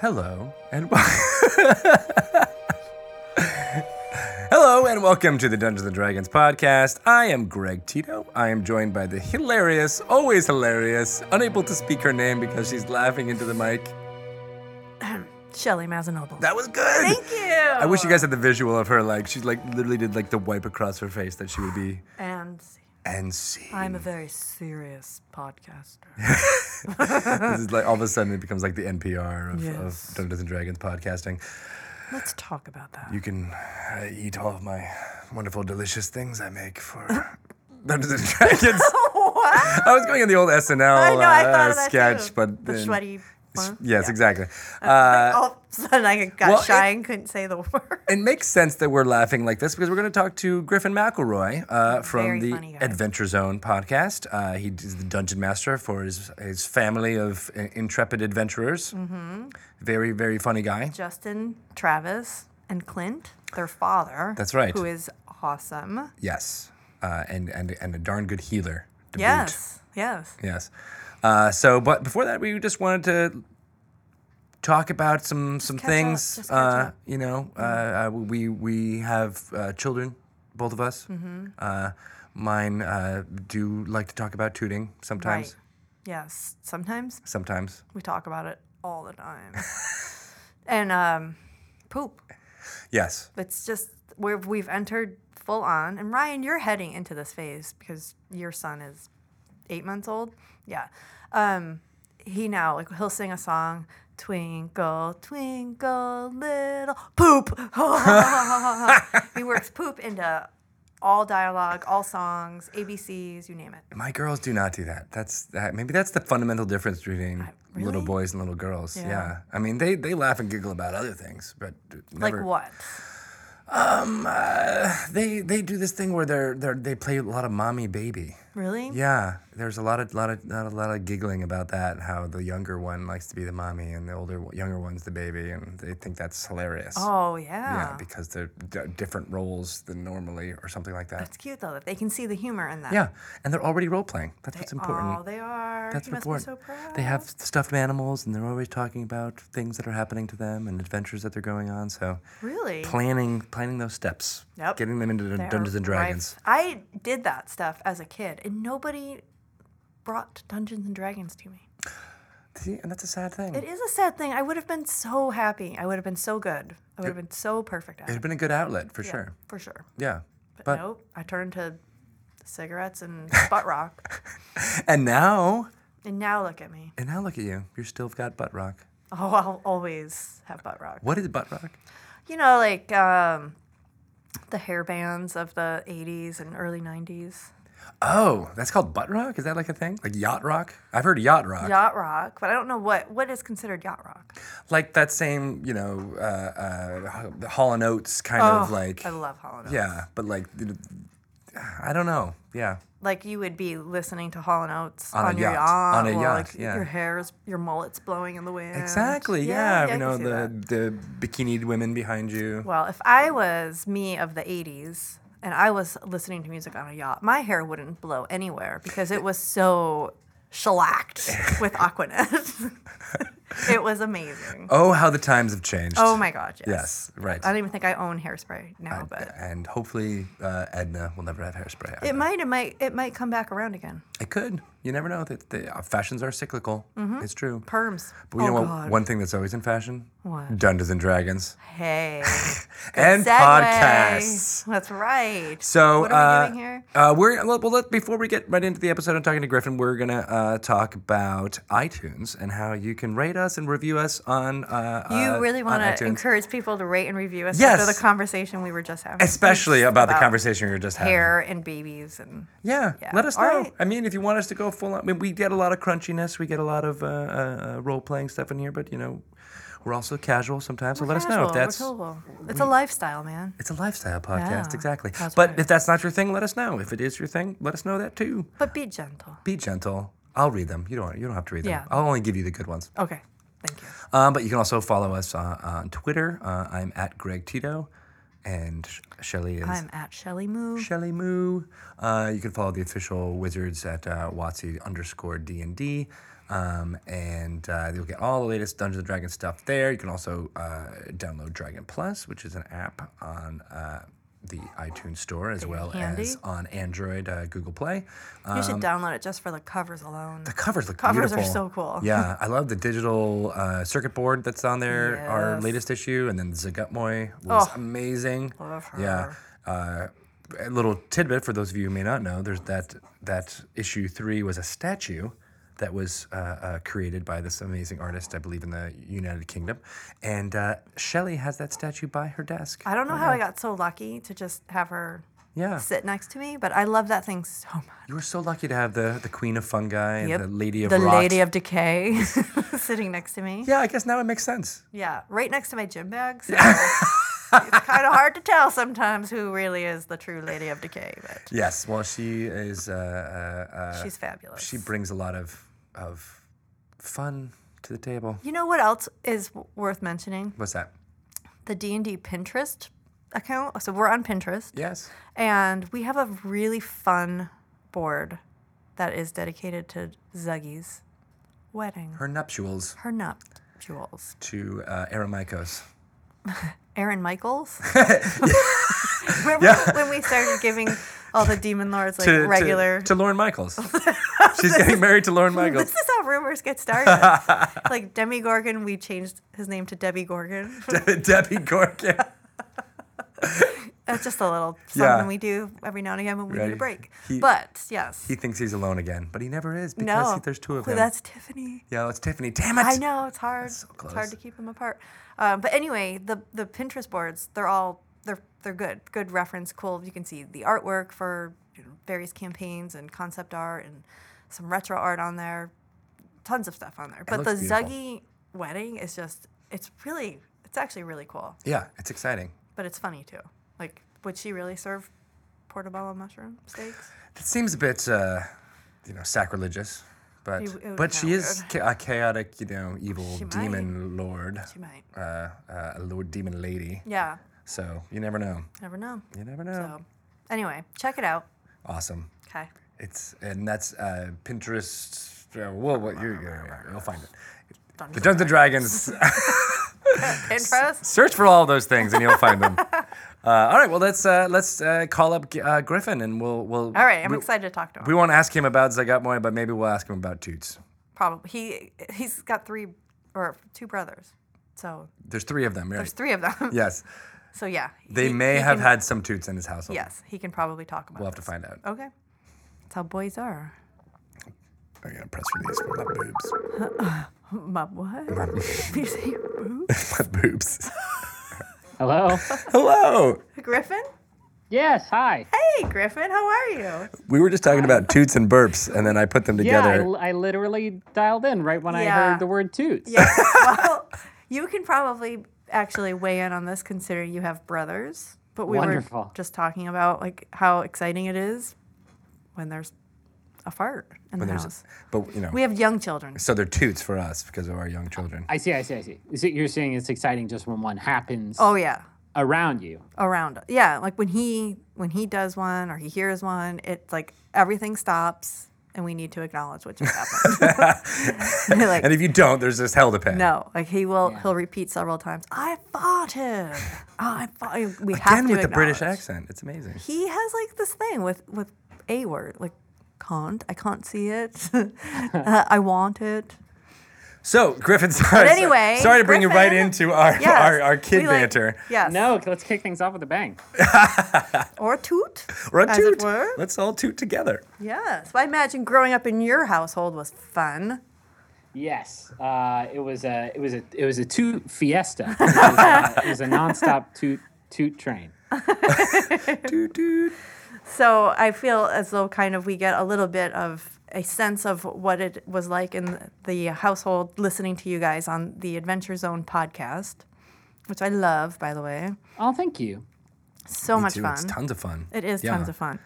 Hello and Hello and welcome to the Dungeons and Dragons podcast. I am Greg Tito. I am joined by the hilarious, always hilarious, unable to speak her name because she's laughing into the mic. Shelly Mazzanoble. That was good. Thank you. I wish you guys had the visual of her like she's like literally did like the wipe across her face that she would be And see. I'm a very serious podcaster. this is like all of a sudden it becomes like the NPR of, Yes. of Dungeons and Dragons podcasting. Let's talk about that. You can uh, eat all of my wonderful, delicious things I make for Dungeons and Dragons. I was going in the old SNL I know, I uh, thought of that sketch, but the then- sweaty. Yes, Yeah. exactly. Uh, All of a sudden I got well, shy it- and couldn't say the word. it makes sense that we're laughing like this because we're going to talk to Griffin McElroy uh, from Very the. Adventure Zone podcast. Uh, he is the dungeon master for his his family of uh, intrepid adventurers. Mm-hmm. Very, very funny guy. Justin, Travis, and Clint, their father. That's right. Who is awesome. Yes, uh, and and and a darn good healer. to boot. Yes. Yes. Yes. Uh, so, but before that, we just wanted to talk about some some catch things. just catch Uh. Mm-hmm. you know, uh, uh, we we have uh, children, both of us. Mm-hmm. Uh, mine uh, do like to talk about tooting sometimes. Right. Yes. Sometimes Sometimes. we talk about it all the time. and um, poop. Yes. It's just we've we've entered full on. And Ryan, you're heading into this phase because your son is eight months old. Yeah. Um, he now like he'll sing a song. Twinkle, twinkle, little poop. he works poop into all dialogue, all songs, ABCs, you name it. My girls do not do that. That's that. Maybe that's the fundamental difference between little really? boys and little girls. Yeah. Yeah. I mean, they they laugh and giggle about other things, but never, Like what? Um, They they do this thing where they're they are they play a lot of mommy baby. Really? Yeah, there's a lot of lot of lot of, lot of giggling about that. How the younger one likes to be the mommy and the older younger one's the baby, and they think that's hilarious. Oh yeah, yeah. because they're d- different roles than normally, or something like that. It's cute though that they can see the humor in that. Yeah, and they're already role playing. That's what's important. Oh, they are. That's important. so proud. They have stuffed animals, and they're always talking about things that are happening to them and adventures that they're going on. So really. planning planning those steps, Yep. getting them into They Dungeons and Dragons. rife. I did that stuff as a kid, and nobody brought Dungeons and Dragons to me. See, and that's a sad thing. It is a sad thing. I would have been so happy. I would have been so good. I would have been so perfect at It'd it. been a good outlet for Yeah, sure. For sure. Yeah. But, But nope. I turned to cigarettes and butt rock. and now And now look at me. and now look at you. You're still got butt rock. Oh, I'll always have butt rock. What is butt rock? You know, like um, the hair bands of the 80s and early 90s. Oh, that's called butt rock? Is that like a thing? Like yacht rock? I've heard yacht rock. Yacht rock, but I don't know what what is considered yacht rock. Like that same, you know, uh, uh, the Hall and Oates kind of like. Oh, I love Hall and Oates. Yeah, but like, I don't know. Yeah. Like you would be listening to Hall and Oates On on, your yacht. yacht, On a yacht, like, yeah. Your hair's, your mullet's blowing in the wind. Exactly. Yeah. I you can know the that. the bikinied women behind you. Well, if I was me of the '80s and I was listening to music on a yacht, my hair wouldn't blow anywhere because it was so shellacked with Aquanet. it was amazing. Oh, how the times have changed. Oh my god, yes. Yes. Right. I don't even think I own hairspray now, but and hopefully uh, Edna will never have hairspray. it might, it might, it might come back around again. It could. You never know. That the uh, fashions are cyclical. It's true. Perms. But you oh know what? God. One thing that's always in fashion: What? Dungeons and Dragons Hey. and Segue. podcasts. That's right. So, what are we uh, doing here? Uh, we're well. well, Let, before we get right into the episode, I'm talking to Griffin. We're gonna uh, talk about iTunes and how you can rate us and review us on. Uh, You uh, really want to encourage people to rate and review us Yes. after the conversation we were just having. especially about, the conversation we were just having. hair and babies and Yeah, Yeah. let us know. right. I mean, if you want us to go full on, I mean, we get a lot of crunchiness, we get a lot of uh, uh, uh, role playing stuff in here, but you know, we're also casual sometimes. So let us know if Casual, we're that's. cool. It's a lifestyle, man. It's a lifestyle podcast, Yeah, exactly. But right. if that's not your thing, let us know. If it is your thing, let us know that too. But be gentle. Be gentle. I'll read them. You don't. You don't have to read them. Yeah. I'll only give you the good ones. Okay. Thank you. Um, but you can also follow us uh, on Twitter. Uh, I'm at Greg Tito, and Shelly is I'm at Shelly Moo. Shelly Moo. Uh, you can follow the official wizards at uh, Watsy underscore D and D. Um, and uh, you'll get all the latest Dungeons and Dragons stuff there. You can also uh, download Dragon Plus, which is an app on uh, the iTunes Store as well handy. as on Android, uh, Google Play. Uh, you should download it just for the covers alone. the covers look Covers are so cool. Yeah, I love the digital uh, circuit board that's on there. Our latest issue, and then Zuggtmoy was Oh, amazing. love her. Yeah. Uh, a little tidbit for those of you who may not know: there's that that issue three was a statue that was uh, uh, created by this amazing artist, I believe, in the United Kingdom, and uh, Shelley has that statue by her desk. I don't know how I got so lucky to just have her Yeah, sit next to me, but I love that thing so much. you were so lucky to have the the Queen of Fungi, Yep. the Lady of the Rot. Lady of Decay sitting next to me. yeah, I guess now it makes sense. Yeah, right next to my gym bag. So it's kind of hard to tell sometimes who really is the true Lady of Decay, but Yes, well, she is. Uh, uh, uh, she's fabulous. she brings a lot of of fun to the table. you know what else is worth mentioning? What's that? The D&D Pinterest account. So we're on Pinterest. Yes. And we have a really fun board that is dedicated to Zuggy's wedding, her, nuptials. Her nuptials to uh, Michaels. Aaron Michaels. Remember Yeah. when we started giving all the demon lords like to, regular? to, to Lorne Michaels. She's getting married to Lorne Michaels. this is how rumors get started. like Demogorgon, we changed his name to Debbie Gorgon. Debbie Gorkin. That's just a little something Yeah. we do every now and again when we need a break. He- but yes, He thinks he's alone again, but he never is because no, he- there's two of them. That's Tiffany. yeah, it's Tiffany. Damn it. I know it's hard. so It's hard to keep them apart. Um, but anyway, the the Pinterest boards, they're all they're they're good. Good reference, cool. You can see the artwork for you know, various campaigns and concept art and some retro art on there. Tons of stuff on there. But the beautiful. Zuggy wedding is just it's really it's actually really cool. Yeah, it's exciting. But it's funny too. Like, would she really serve portobello mushroom steaks? It seems a bit, uh, you know, sacrilegious, but It- it but she is a chaotic, you know, evil She might. demon lord, She might. uh, uh, a lord demon lady. Yeah. So you never know. Never know. You never know. So, anyway, check it out. Awesome. Okay. It's and that's uh, Pinterest. Uh, well, what you you'll find it. Dungeons The Dungeons and Dragons. Pinterest. Search for all those things and you'll find them. Uh, all right. Well, let's uh, let's uh, call up uh, Griffin and we'll we'll. All right, I'm we, excited to talk to him. We won't ask him about Zuggtmoy, but maybe we'll ask him about Toots. Probably he he's got three or two brothers, so There's three of them, right? there's three of them. Yes. So yeah, They he- may he have can- had some Toots in his household. Yes, he can probably talk about. It. We'll have to this. find out. Okay, that's how boys are. I'm gonna press release for my boobs. My what? you say boobs? my boobs. Hello. Hello. Griffin? yes. Hi. Hey, Griffin, how are you? We were just talking about Toots and burps, and then I put them Yeah, I, together. l- I literally dialed in right when I Yeah. heard the word toots. Yeah. well, you can probably actually weigh in on this, considering you have brothers. But we were just talking about like how exciting it is when there's a fart in When the there's- house. but you know, We have young children. so they're Toots for us because of our young children. I see. I see. I see. Is it, you're saying it's exciting just when one happens Oh yeah, around you? around. Yeah, like when he when he does one or he hears one, it's like everything stops and we need to acknowledge what just happened. like And if you don't, there's this hell to pay. no, like he will he'll repeat several times. I farted. I farted. We have Again to with the British accent, it's amazing. He has like this thing with with a word like can't. I can't see it. uh, I want it. So Griffin, sorry, anyway, sorry to bring you right into our Yes, our, our kid like- banter. Yes. No. Let's kick things off with a bang. Or a toot. Or a as it toot. were. Let's all toot together. Yes. I imagine growing up in your household was fun. Yes. Uh, it was a. It was a. It was a toot fiesta. It was a, it was a nonstop toot toot train. Toot toot. So I feel as though kind of we get a little bit of a sense of what it was like in the household listening to you guys on the Adventure Zone podcast, which I love, by the way. Oh, thank you. So Me much too. fun. It's tons of fun. It is Yeah. tons of fun.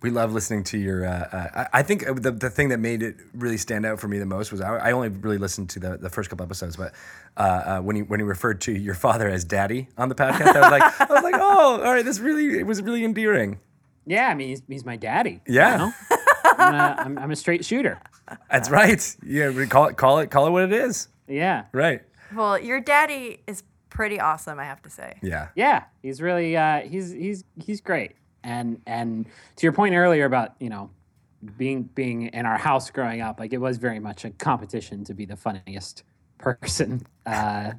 We love listening to your. Uh, uh, I I think the, the thing that made it really stand out for me the most was I, I only really listened to the, the first couple episodes, but uh, uh, when he when he referred to your father as daddy on the podcast, I was like, I was like, oh, all right, this really it was really endearing. Yeah, I mean, he's, he's my daddy. you Yeah. know? I'm, a, I'm, I'm a straight shooter. That's right. Yeah, we call it call it call it what it is. Yeah. Right. Well, your daddy is pretty awesome, I have to say. Yeah. Yeah, he's really uh, he's he's he's great. And and to your point earlier about you know being being in our house growing up, like it was very much a competition to be the funniest person uh,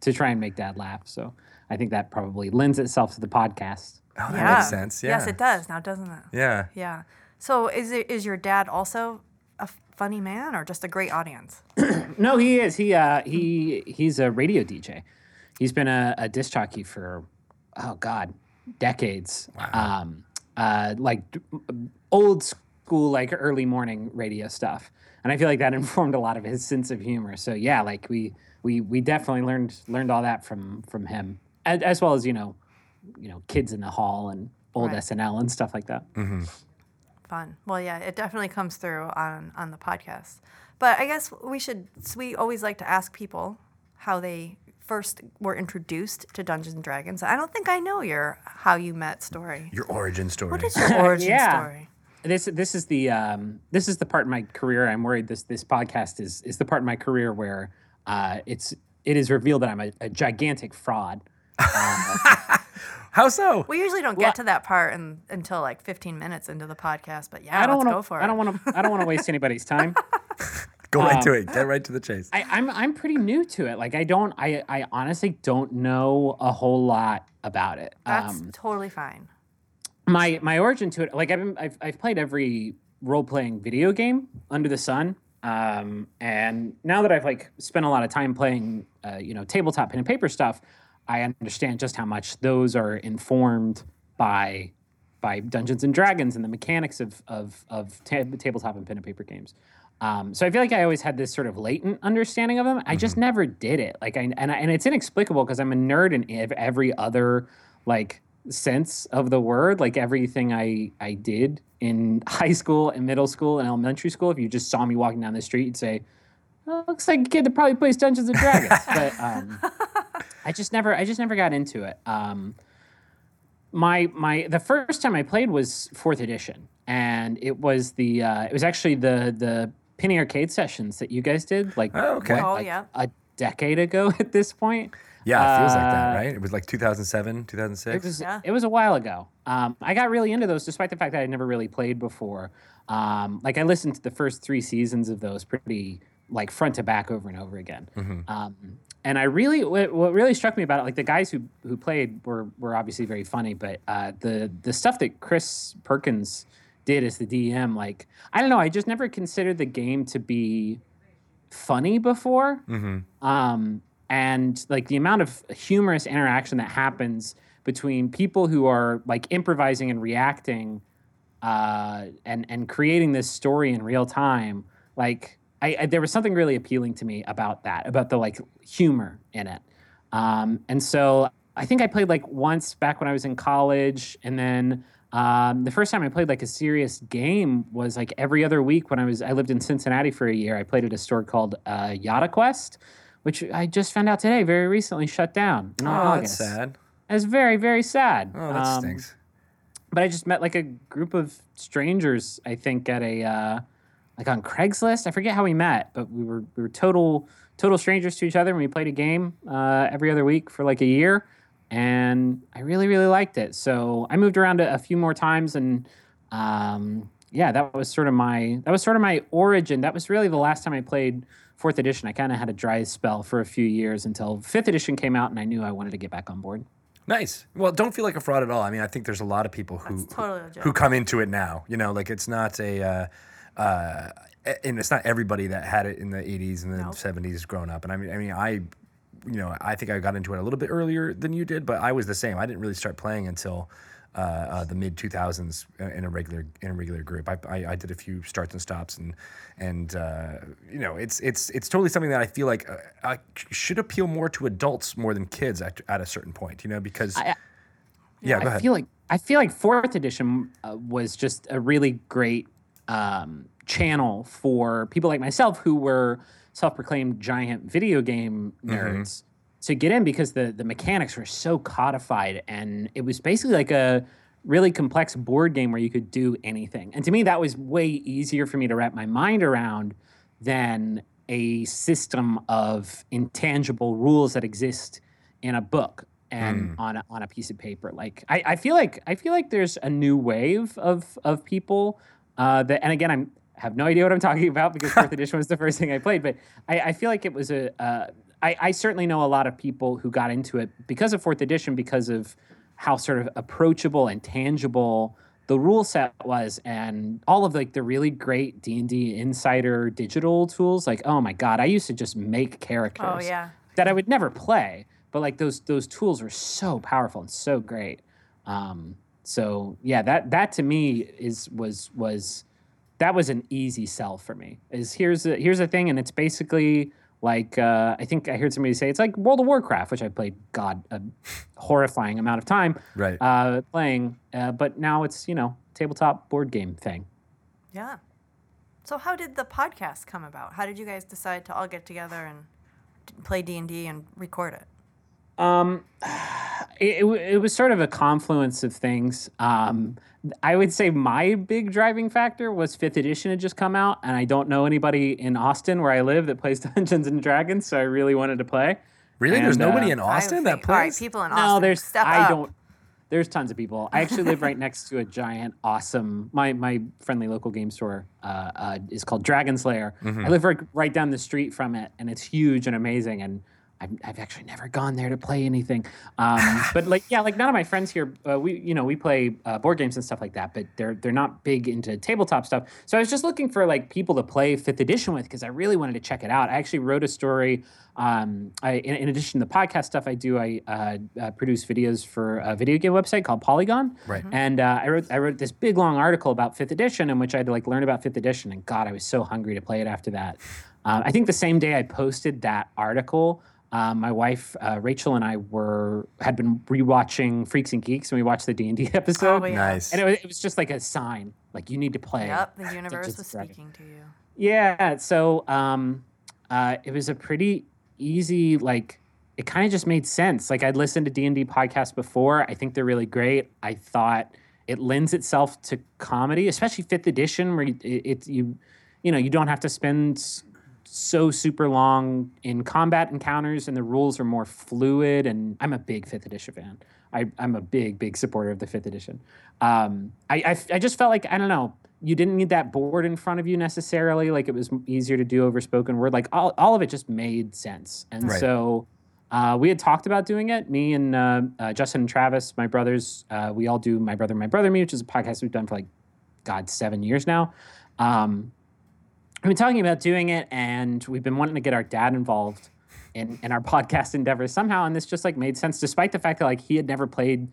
to try and make dad laugh. So I think that probably lends itself to the podcast. Oh, that yeah. makes sense. Yeah. Yes, it does now, doesn't it? Yeah. Yeah. So is it is your dad also a funny man or just a great audience? No, he is. He uh he he's a radio DJ. He's been a, a disc jockey for oh god, decades. Wow. Um uh like old school like early morning radio stuff. And I feel like that informed a lot of his sense of humor. So yeah, like we we we definitely learned learned all that from from him. As, as well as, you know, you know, kids in the hall and old Right. SNL and stuff like that. Fun. Well, yeah, it definitely comes through on on the podcast. But I guess we should. We always like to ask people how they first were introduced to Dungeons and Dragons. I don't think I know your how you met story. Your origin story. What is your origin Yeah. story? this this is the um, this is the part in my career I'm worried this this podcast is is the part in my career where uh, it's it is revealed that I'm a, a gigantic fraud. How so? We usually don't get to that part in, until like 15 minutes into the podcast. But yeah, I don't let's want go to for it. I don't want to I don't want to waste anybody's time. Go right to um, it. Get right to the chase. I, I'm I'm pretty new to it. Like I don't I I honestly don't know a whole lot about it. That's Um, totally fine. my my origin to it like I've been, I've, I've played every role playing video game under the sun um, and now that I've like spent a lot of time playing uh, you know tabletop pen and paper stuff I understand just how much those are informed by by Dungeons and Dragons and the mechanics of of, of ta- tabletop and pen and paper games. Um, so I feel like I always had this sort of latent understanding of them. I just never did it. Like I and I, and it's inexplicable because I'm a nerd in every other like sense of the word. Like everything I I did in high school and middle school and elementary school. If you just saw me walking down the street, you'd say, oh, "Looks like a kid that probably plays Dungeons and Dragons." but um, I just never I just never got into it. Um, my my the first time I played was fourth edition, and it was the uh, it was actually the the Penny Arcade sessions that you guys did like Oh, okay. what, Oh, like yeah. a decade ago at this point. Yeah, it feels like that, Uh, right? It was like 2007, 2006. It was Yeah. it was a while ago. Um, I got really into those, despite the fact that I never really played before. Um, like I listened to the first three seasons of those pretty like front to back over and over again. Um, and I really what, what really struck me about it, like the guys who who played were were obviously very funny, but uh, the the stuff that Chris Perkins did as the DM, like I don't know, I just never considered the game to be funny before. Um, and like the amount of humorous interaction that happens between people who are like improvising and reacting uh, and and creating this story in real time, like I, I there was something really appealing to me about that, about the like humor in it. Um, and so I think I played like once back when I was in college, and then um, the first time I played like a serious game was like every other week when I was I lived in Cincinnati for a year. I played at a store called uh, Yada Quest, which I just found out today, very recently shut down in oh, August. that's sad. It's very very sad. Oh, that Um, stinks. but I just met like a group of strangers. I think at a uh, like on Craigslist. I forget how we met, but we were we were total total strangers to each other, and we played a game uh, every other week for like a year. And I really really liked it. So I moved around a, a few more times, and um, yeah, that was sort of my that was sort of my origin. That was really the last time I played fourth edition. I kind of had a dry spell for a few years until fifth edition came out, and I knew I wanted to get back on board. Nice. Well, don't feel like a fraud at all. I mean, I think there's a lot of people who totally who, who come into it now. You know, like it's not a, uh, uh, and it's not everybody that had it in the '80s and the Nope. '70s growing up. And I mean, I mean, I, you know, I think I got into it a little bit earlier than you did, but I was the same. I didn't really start playing until. Uh, uh, the mid 2000s in a regular in a regular group. I, I, I did a few starts and stops and and uh, you know it's it's it's totally something that I feel like uh, I should appeal more to adults more than kids at, at a certain point. You know because I- yeah, go I ahead. feel like I feel like fourth edition uh, was just a really great um, channel for people like myself who were self-proclaimed giant video game nerds to get in because the the mechanics were so codified and it was basically like a really complex board game where you could do anything. And to me, that was way easier for me to wrap my mind around than a system of intangible rules that exist in a book and on a, on a piece of paper. Like I, I feel like I feel like there's a new wave of of people uh, that, and again, I'm have no idea what I'm talking about because fourth edition was the first thing I played. But I, I feel like it was a. Uh, I, I certainly know a lot of people who got into it because of fourth edition because of how sort of approachable and tangible the rule set was and all of like the really great d&d insider digital tools like oh my god i used to just make characters Oh yeah. that i would never play but like those those tools were so powerful and so great um, so yeah that that to me is was was that was an easy sell for me is here's a here's a thing and it's basically like uh, i think i heard somebody say it's like world of warcraft which i played god a horrifying amount of time Right. uh, playing uh, but now it's you know tabletop board game thing Yeah. So how did the podcast come about? How did you guys decide to all get together and play D and D and record it? Um, it, it, was sort of a confluence of things. Um, I would say my big driving factor was fifth edition had just come out, and I don't know anybody in Austin where I live that plays Dungeons and Dragons, so I really wanted to play. Really? There's nobody uh, in Austin that think- All right, plays? people in Austin. No, there's step I up. don't. There's tons of people. I actually live right next to a giant, awesome. My my friendly local game store uh, uh, is called Dragon's Lair. Mm-hmm. I live right right down the street from it, and it's huge and amazing. And I've, I've actually never gone there to play anything. Um, but like yeah, like none of my friends here. Uh, we you know we play uh, board games and stuff like that, but they're they're not big into tabletop stuff. So I was just looking for like people to play fifth edition with because I really wanted to check it out. I actually wrote a story. Um, I, in, in addition to the podcast stuff I do, I uh, uh, produce videos for a video game website called Polygon. Right. And uh, I wrote I wrote this big long article about fifth edition in which I had to like learn about fifth edition. And God, I was so hungry to play it after that. Uh, I think the same day I posted that article. Um, my wife uh, Rachel and I were had been rewatching Freaks and Geeks, and we watched the D and D episode. Oh, yeah. Nice. And it was, it was just like a sign, like you need to play. Yep, the universe was and speaking to you. Yeah, so um, uh, it was a pretty easy like. It kind of just made sense. Like I'd listened to D and D podcasts before. I think they're really great. I thought it lends itself to comedy, especially fifth edition, where you, it, it's you, you know, you don't have to spend s- so super long in combat encounters, and the rules are more fluid. And I'm a big fifth edition fan. I, I'm a big, big supporter of the fifth edition. Um, I, I, I just felt like I don't know. You didn't need that board in front of you necessarily. Like it was easier to do over spoken word. Like all, all of it just made sense. And Right. so uh, we had talked about doing it. Me and uh, uh, Justin and Travis, my brothers, uh, we all do My Brother, My Brother Me, which is a podcast we've done for like, God, seven years now. Um, we've been talking about doing it, and we've been wanting to get our dad involved in, in our podcast endeavors somehow. And this just like made sense, despite the fact that like he had never played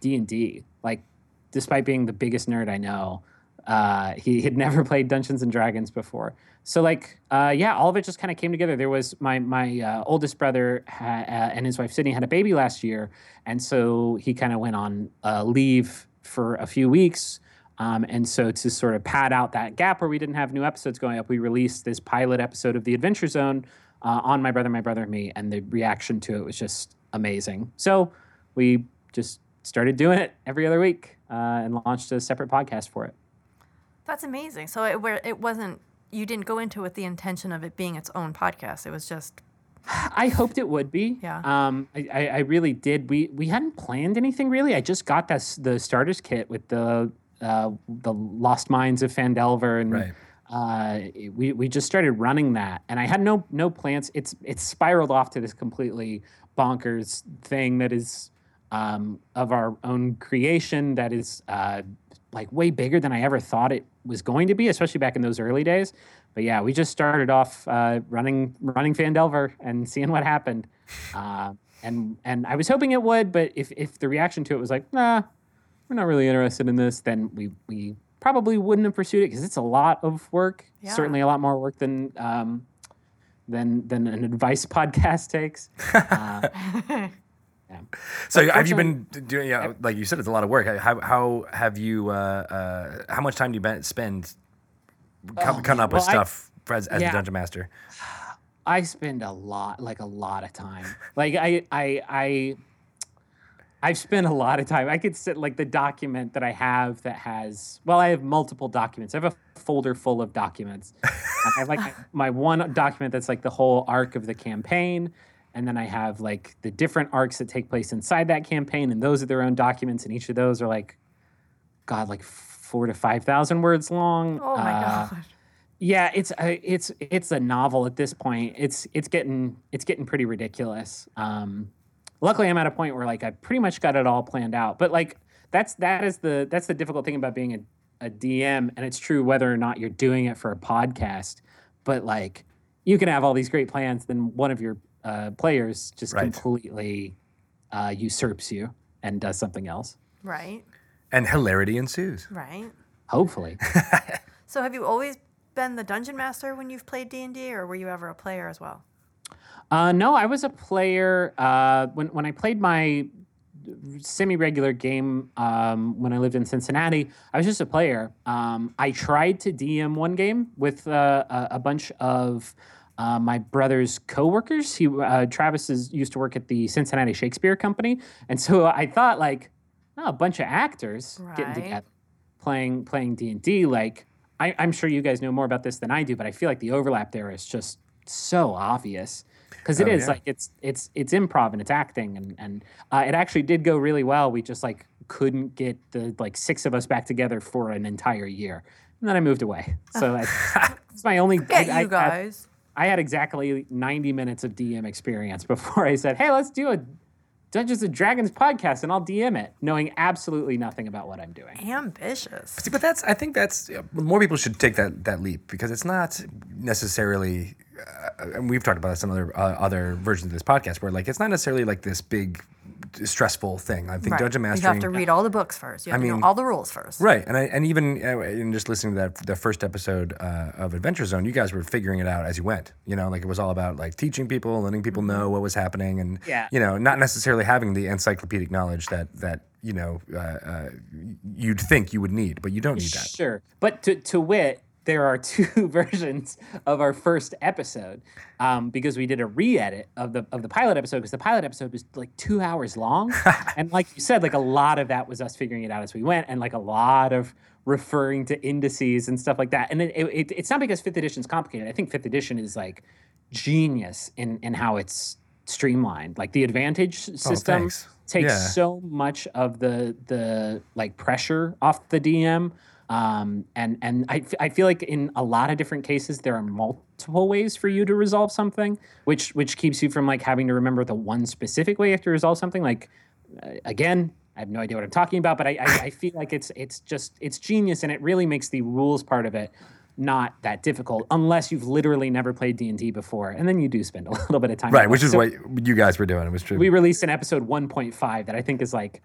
D and D. Like, despite being the biggest nerd I know, uh, he had never played Dungeons and Dragons before. So like, uh, yeah, all of it just kind of came together. There was my my uh, oldest brother ha- uh, and his wife Sydney had a baby last year, and so he kind of went on uh, leave for a few weeks. Um, and so to sort of pad out that gap where we didn't have new episodes going up, we released this pilot episode of the Adventure Zone uh, on My Brother, My Brother, and Me, and the reaction to it was just amazing. So we just started doing it every other week uh, and launched a separate podcast for it. That's amazing. So it where it wasn't you didn't go into it with the intention of it being its own podcast. It was just I hoped it would be. Yeah. Um, I, I, I really did. We we hadn't planned anything really. I just got this the starters kit with the uh, the Lost Mines of Phandelver and Right. uh, we we just started running that, and I had no no plans. It's it's spiraled off to this completely bonkers thing that is um, of our own creation that is uh, like way bigger than I ever thought it was going to be, especially back in those early days. But yeah, we just started off uh, running running Phandelver and seeing what happened, uh, and and I was hoping it would, but if if the reaction to it was like, nah, we're not really interested in this, then we we probably wouldn't have pursued it because it's a lot of work. Yeah. Certainly a lot more work than um, than than an advice podcast takes. Uh, yeah, So have you been doing? Yeah, like you said, it's a lot of work. How how have you? Uh, uh, how much time do you ben- spend com- coming up with well, I- stuff as, as yeah. the dungeon master? I spend a lot, like a lot of time. Like I, I, I, I've spent a lot of time. I could sit like the document that I have that has. Well, I have multiple documents. I have a folder full of documents. I have like my, one document that's like the whole arc of the campaign, and then I have like the different arcs that take place inside that campaign, and those are their own documents, and each of those are like, God, like four to five thousand words long. Oh my Uh, god. yeah, it's a, it's it's a novel at this point. It's it's getting it's getting pretty ridiculous. Um, luckily, I'm at a point where like I pretty much got it all planned out. But like that's that is the that's the difficult thing about being a, a DM, and it's true whether or not you're doing it for a podcast. But like you can have all these great plans, then one of your uh, players just Right. completely uh, usurps you and does something else. Right. And hilarity ensues. Right. Hopefully. So have you always been the dungeon master when you've played D&D or were you ever a player as well? Uh, no, I was a player uh, when when I played my semi-regular game um, when I lived in Cincinnati. I was just a player. Um, I tried to DM one game with uh, a, a bunch of uh, my brother's coworkers. He uh, Travis is used to work at the Cincinnati Shakespeare Company, and so I thought like, oh, a bunch of actors getting together playing playing D and D. Like I, I'm sure you guys know more about this than I do, but I feel like the overlap there is just so obvious because it Oh, is yeah. like it's it's it's improv and it's acting and and uh, it actually did go really well. We just like couldn't get the like six of us back together for an entire year, and then I moved away. So I, it's my only. Get I, you I- guys. I had exactly 90 minutes of DM experience before I said, "Hey, let's do a Dungeons and Dragons podcast, and I'll DM it," knowing absolutely nothing about what I'm doing. Ambitious. See, but that's I think that's more people should take that that leap because it's not necessarily. Uh, and we've talked about this in other uh, other versions of this podcast where like it's not necessarily like this big stressful thing. I think Right. dungeon You mastering. have to read all the books first. You have I to mean- know all the rules first. Right, and I, and even uh, in just listening to that the first episode uh, of Adventure Zone, you guys were figuring it out as you went. You know, like it was all about like teaching people, letting people know what was happening, and Yeah. you know, not necessarily having the encyclopedic knowledge that that you know uh, uh, you'd think you would need, but you don't need that. Sure. But to, to wit, there are two versions of our first episode um, because we did a re-edit of the of the pilot episode because the pilot episode was like two hours long, and like you said, like a lot of that was us figuring it out as we went, and like a lot of referring to indices and stuff like that. And it, it, it's not because fifth edition is complicated. I think fifth edition is like genius in in how it's streamlined. Like the advantage system thanks. takes Yeah. so much of the the like pressure off the DM. Um, and and I, f- I feel like in a lot of different cases there are multiple ways for you to resolve something, which which keeps you from like having to remember the one specific way you have to resolve something. Like uh, again, I have no idea what I'm talking about, but I, I, I feel like it's it's just it's genius, and it really makes the rules part of it not that difficult unless you've literally never played D&D before and then you do spend a little bit of time Right, which is So- what you guys were doing. It was true. we released an episode 1.5 that I think is like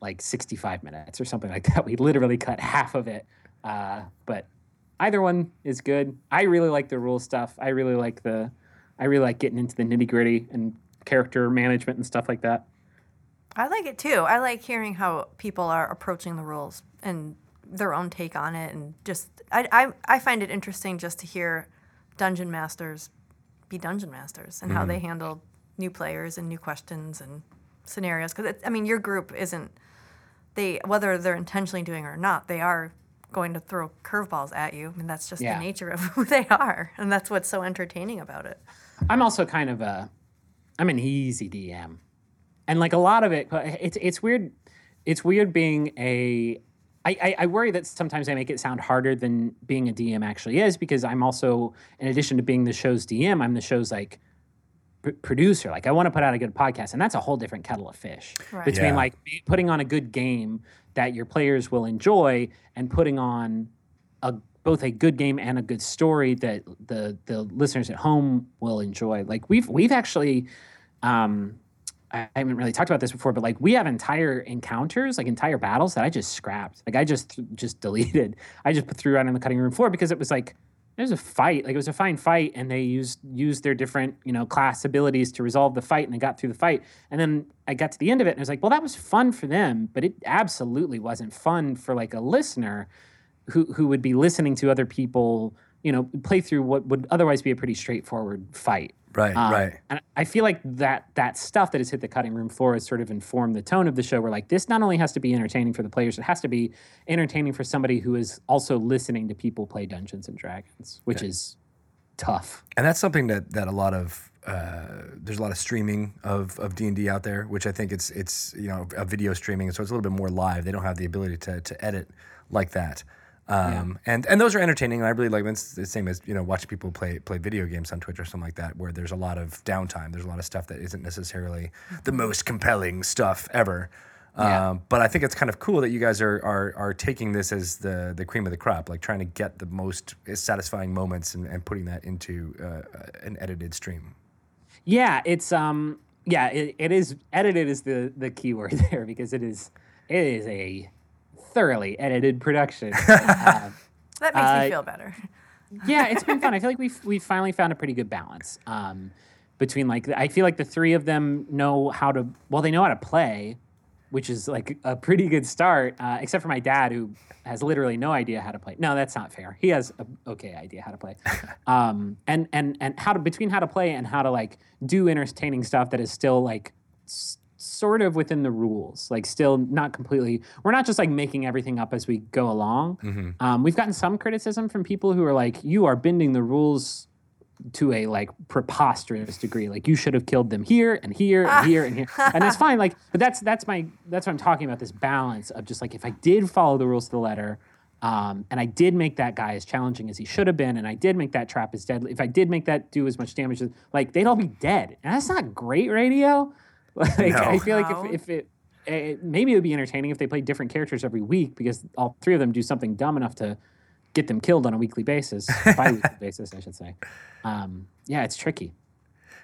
like 65 minutes or something like that. We literally cut half of it. Uh, but either one is good. I really like the rule stuff. I really like the I really like getting into the nitty gritty and character management and stuff like that. I like it too. I like hearing how people are approaching the rules and their own take on it, and just I I, I find it interesting just to hear dungeon masters be dungeon masters and how they handle new players and new questions and scenarios. Because I mean, your group isn't they whether they're intentionally doing it or not, they are going to throw curveballs at you. I mean, that's just Yeah. the nature of who they are, and that's what's so entertaining about it. I'm also kind of a I'm an easy DM. And like a lot of it it's it's weird it's weird being a I, I, I worry that sometimes I make it sound harder than being a DM actually is because I'm also, in addition to being the show's DM, I'm the show's like p- producer. Like I want to put out a good podcast, and that's a whole different kettle of fish Right. between Yeah. like putting on a good game that your players will enjoy and putting on a both a good game and a good story that the the listeners at home will enjoy. Like we've we've actually um I I haven't really talked about this before, but like we have entire encounters, like entire battles that I just scrapped. Like I just just deleted. I just put threw out on the cutting room floor because it was like there's a fight. Like it was a fine fight, and they used used their different you know class abilities to resolve the fight, and they got through the fight. And then I got to the end of it, and I was like, well, that was fun for them, but it absolutely wasn't fun for like a listener who who would be listening to other people you know play through what would otherwise be a pretty straightforward fight. Right, Um, right. And I feel like that that stuff that has hit the cutting room floor has sort of informed the tone of the show. Where like this not only has to be entertaining for the players, it has to be entertaining for somebody who is also listening to people play Dungeons and Dragons, which is tough. and that's something that that a lot of uh, there's a lot of streaming of of D and D out there, which I think it's it's you know a video streaming, so it's a little bit more live. They don't have the ability to to edit like that. Um, and and those are entertaining, and I really like them. It's the same as you know watching people play play video games on Twitch or something like that, where there's a lot of downtime. There's a lot of stuff that isn't necessarily the most compelling stuff ever. Yeah. Um, but I think it's kind of cool that you guys are, are are taking this as the the cream of the crop, like trying to get the most satisfying moments and, and putting that into uh, an edited stream. Yeah, it's um yeah, it, it is edited is the the key word there because it is it is a thoroughly edited production. Uh, That makes Uh, me feel better. yeah, it's been fun. I feel like we've we've finally found a pretty good balance um, between like I feel like the three of them know how to well they know how to play, which is like a pretty good start. Uh, except for my dad who has literally no idea how to play. No, that's not fair. He has a okay idea how to play, um, and and and how to between how to play and how to like do entertaining stuff that is still like. S- sort of within the rules like still not completely we're not just like making everything up as we go along um, we've gotten some criticism from people who are like, you are bending the rules to a like preposterous degree. Like you should have killed them here and here and here and here. And that's fine. Like, but that's that's my that's what I'm talking about. This balance of just like if I did follow the rules to the letter, um, and I did make that guy as challenging as he should have been, and I did make that trap as deadly. If I did make that do as much damage, as, like they'd all be dead, and that's not great radio. Like I feel like if, if it, it maybe it would be entertaining if they played different characters every week because all three of them do something dumb enough to get them killed on a weekly basis, bi-weekly basis, I should say. Um, yeah, it's tricky.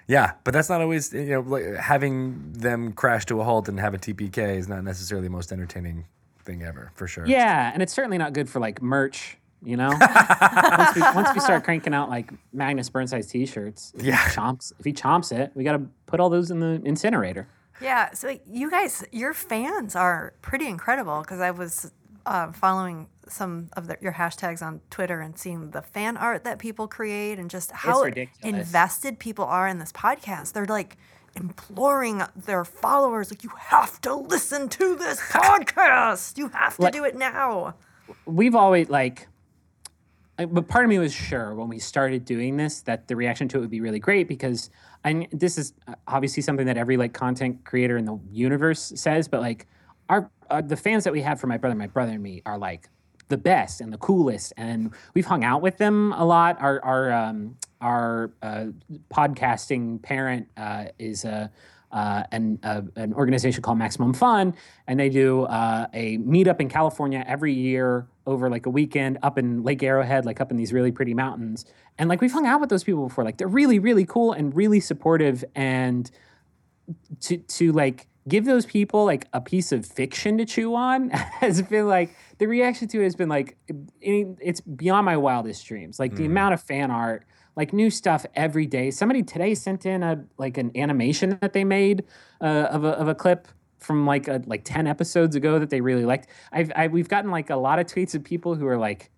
Yeah, but that's not always you know like, having them crash to a halt and have a TPK is not necessarily the most entertaining thing ever for sure. Yeah, and it's certainly not good for like merch. You know, once, we, once we start cranking out like Magnus Burnside T-shirts, if Yeah. he chomps if he chomps it, we got to put all those in the incinerator. Yeah, so you guys, your fans are pretty incredible because I was uh, following some of the, your hashtags on Twitter and seeing the fan art that people create and just how invested people are in this podcast. They're like imploring their followers, like, you have to listen to this podcast. You have to Like- do it now. we've always like I- but part of me was sure when we started doing this that the reaction to it would be really great because I this is uh, obviously something that every like content creator in the universe says but like our uh, the fans that we have for my brother my brother and me are like the best and the coolest and we've hung out with them a lot. Our our um our uh, podcasting parent uh, is a uh, an, uh, an organization called Maximum Fun, and they do uh, a meetup in California every year over like a weekend up in Lake Arrowhead, like up in these really pretty mountains. And like we've hung out with those people before. Like they're really, really cool and really supportive. And to to like give those people like a piece of fiction to chew on has been like the reaction to it has been like it's beyond my wildest dreams. Like the amount of fan art, like new stuff every day. Somebody today sent in a like an animation that they made uh, of a of a clip from like a, like 10 episodes ago that they really liked. I've I, we've gotten like a lot of tweets of people who are like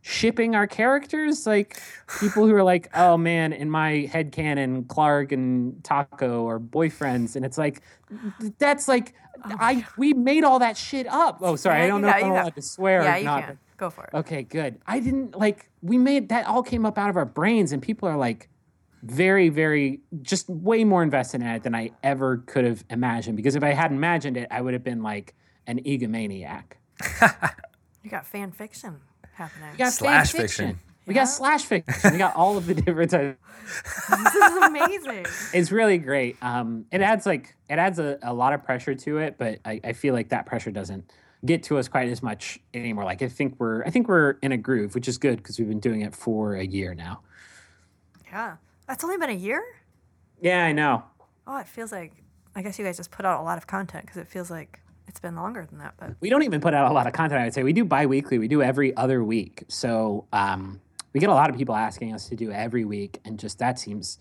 shipping our characters like people who are like oh man in my head canon clark and taako are boyfriends and it's like that's like oh, i we made all that shit up oh sorry Yeah, i don't know if i'm allowed to swear yeah, you not can. Go for it. okay good i didn't like we made that all came up out of our brains and people are like very very just way more invested in it than i ever could have imagined because if i hadn't imagined it i would have been like an egomaniac You got fan fiction happening. we got Slash fan fiction. We Yeah. got slash fiction. We got all of the different types. this is amazing. It's really great. Um, it adds like it adds a, a lot of pressure to it, but I, I feel like that pressure doesn't get to us quite as much anymore. Like I think we're I think we're in a groove, which is good because we've been doing it for a year now. Yeah. That's only been a year? Yeah, I know. Oh, it feels like, I guess you guys just put out a lot of content because it feels like it's been longer than that. But We don't even put out a lot of content. I would say we do bi-weekly. We do every other week. So um, we get a lot of people asking us to do every week, and just that seems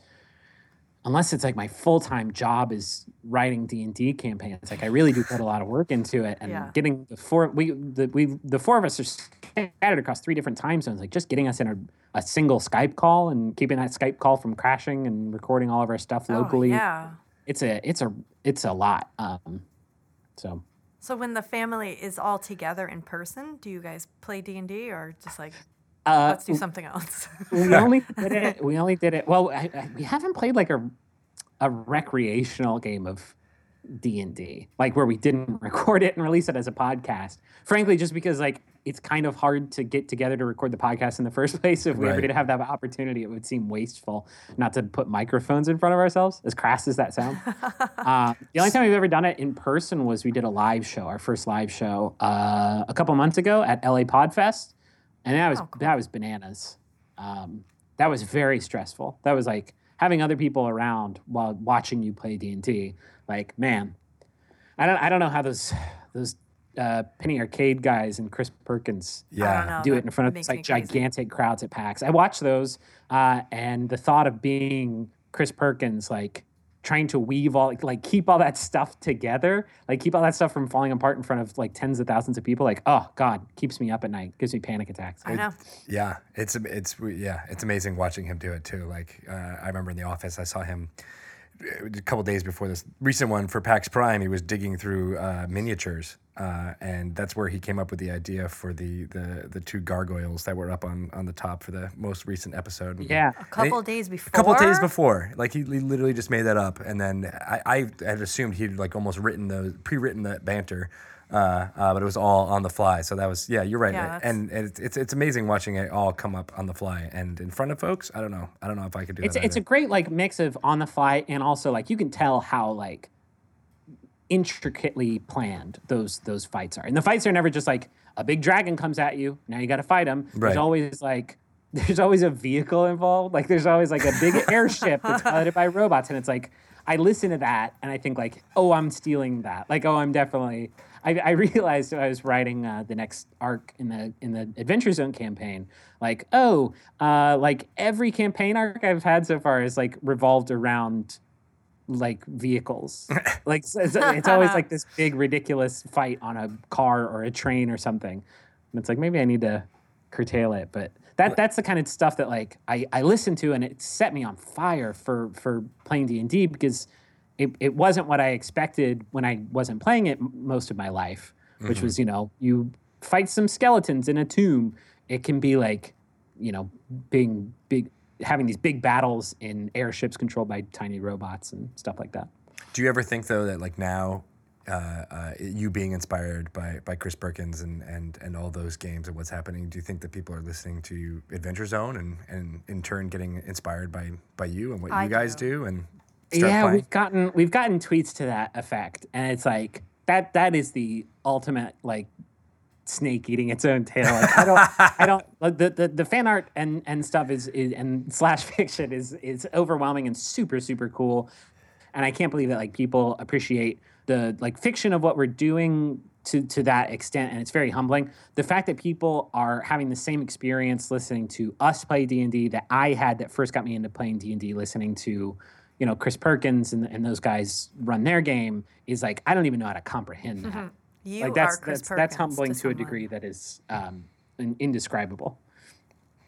unless it's like my full-time job is writing d&d campaigns like i really do put a lot of work into it and Yeah. getting the four we the, we the four of us are scattered across three different time zones like just getting us in a, a single skype call and keeping that skype call from crashing and recording all of our stuff Oh, locally yeah. it's a it's a it's a lot um so So when the family is all together in person, do you guys play D and D or just like uh let's do something else? we only did it. We only did it. Well, I, I, we haven't played like a a recreational game of D and D, like where we didn't record it and release it as a podcast. Frankly, just because like it's kind of hard to get together to record the podcast in the first place. If we ever Right. did have that opportunity, it would seem wasteful not to put microphones in front of ourselves. As crass as that sounds. uh, the only time we've ever done it in person was we did a live show, our first live show, uh, a couple months ago at LA Podfest, and that was Oh, cool. that was bananas. Um, that was very stressful. That was like having other people around while watching you play D and D. Like, man, I don't I don't know how those those uh, Penny Arcade guys and Chris Perkins Yeah. do it in front of like crazy. gigantic crowds at PAX. I watched those, uh, and the thought of being Chris Perkins, like trying to weave all, like, like keep all that stuff together, like keep all that stuff from falling apart in front of like tens of thousands of people, like oh god, keeps me up at night, gives me panic attacks. I know. Yeah, it's it's yeah, it's amazing watching him do it too. Like uh, I remember in the office, I saw him a couple days before this recent one for PAX Prime. He was digging through uh, miniatures, uh, and that's where he came up with the idea for the the the two gargoyles that were up on on the top for the most recent episode. Yeah, A couple days before. A couple days before, like he, he literally just made that up, and then I, I had assumed he'd like almost written the pre-written that banter, uh, uh, but it was all on the fly. So that was yeah, you're right, Yeah, and, and it's, it's it's amazing watching it all come up on the fly and in front of folks. I don't know, I don't know if I could do it's that. it's a great like mix of on the fly and also like you can tell how like intricately planned those those fights are and the fights are never just like a big dragon comes at you now you got to fight him Right. there's always like there's always a vehicle involved like there's always like a big airship that's piloted by robots and it's like i listen to that and i think like oh i'm stealing that like oh i'm definitely i, I realized when i was writing uh, the next arc in the in the adventure zone campaign like oh uh, like every campaign arc i've had so far is like revolved around like vehicles. like it's, it's, always like this big ridiculous fight on a car or a train or something. And it's like maybe I need to curtail it, but that that's the kind of stuff that like I, I listened to and it set me on fire for for playing D&D because it, it wasn't what I expected when I wasn't playing it m- most of my life, which was, you know, you fight some skeletons in a tomb. It can be like, you know, being big having these big battles in airships controlled by tiny robots and stuff like that. Do you ever think though that like now, uh, uh, you being inspired by by Chris Perkins and and and all those games and what's happening, do you think that people are listening to Adventure Zone and and in turn getting inspired by by you and what I you guys do. do and start yeah, playing? we've gotten we've gotten tweets to that effect, and it's like that that is the ultimate like snake eating its own tail. Like, I don't I don't like the, the the fan art and and stuff is, is and slash fiction is is overwhelming and super super cool, and I can't believe that like people appreciate the like fiction of what we're doing to to that extent and it's very humbling the fact that people are having the same experience listening to us play d&d that i had that first got me into playing d&d listening to you know chris perkins and, and those guys run their game is like i don't even know how to comprehend that You like that's are Chris that's, Perkins that's humbling to, a degree that is um, indescribable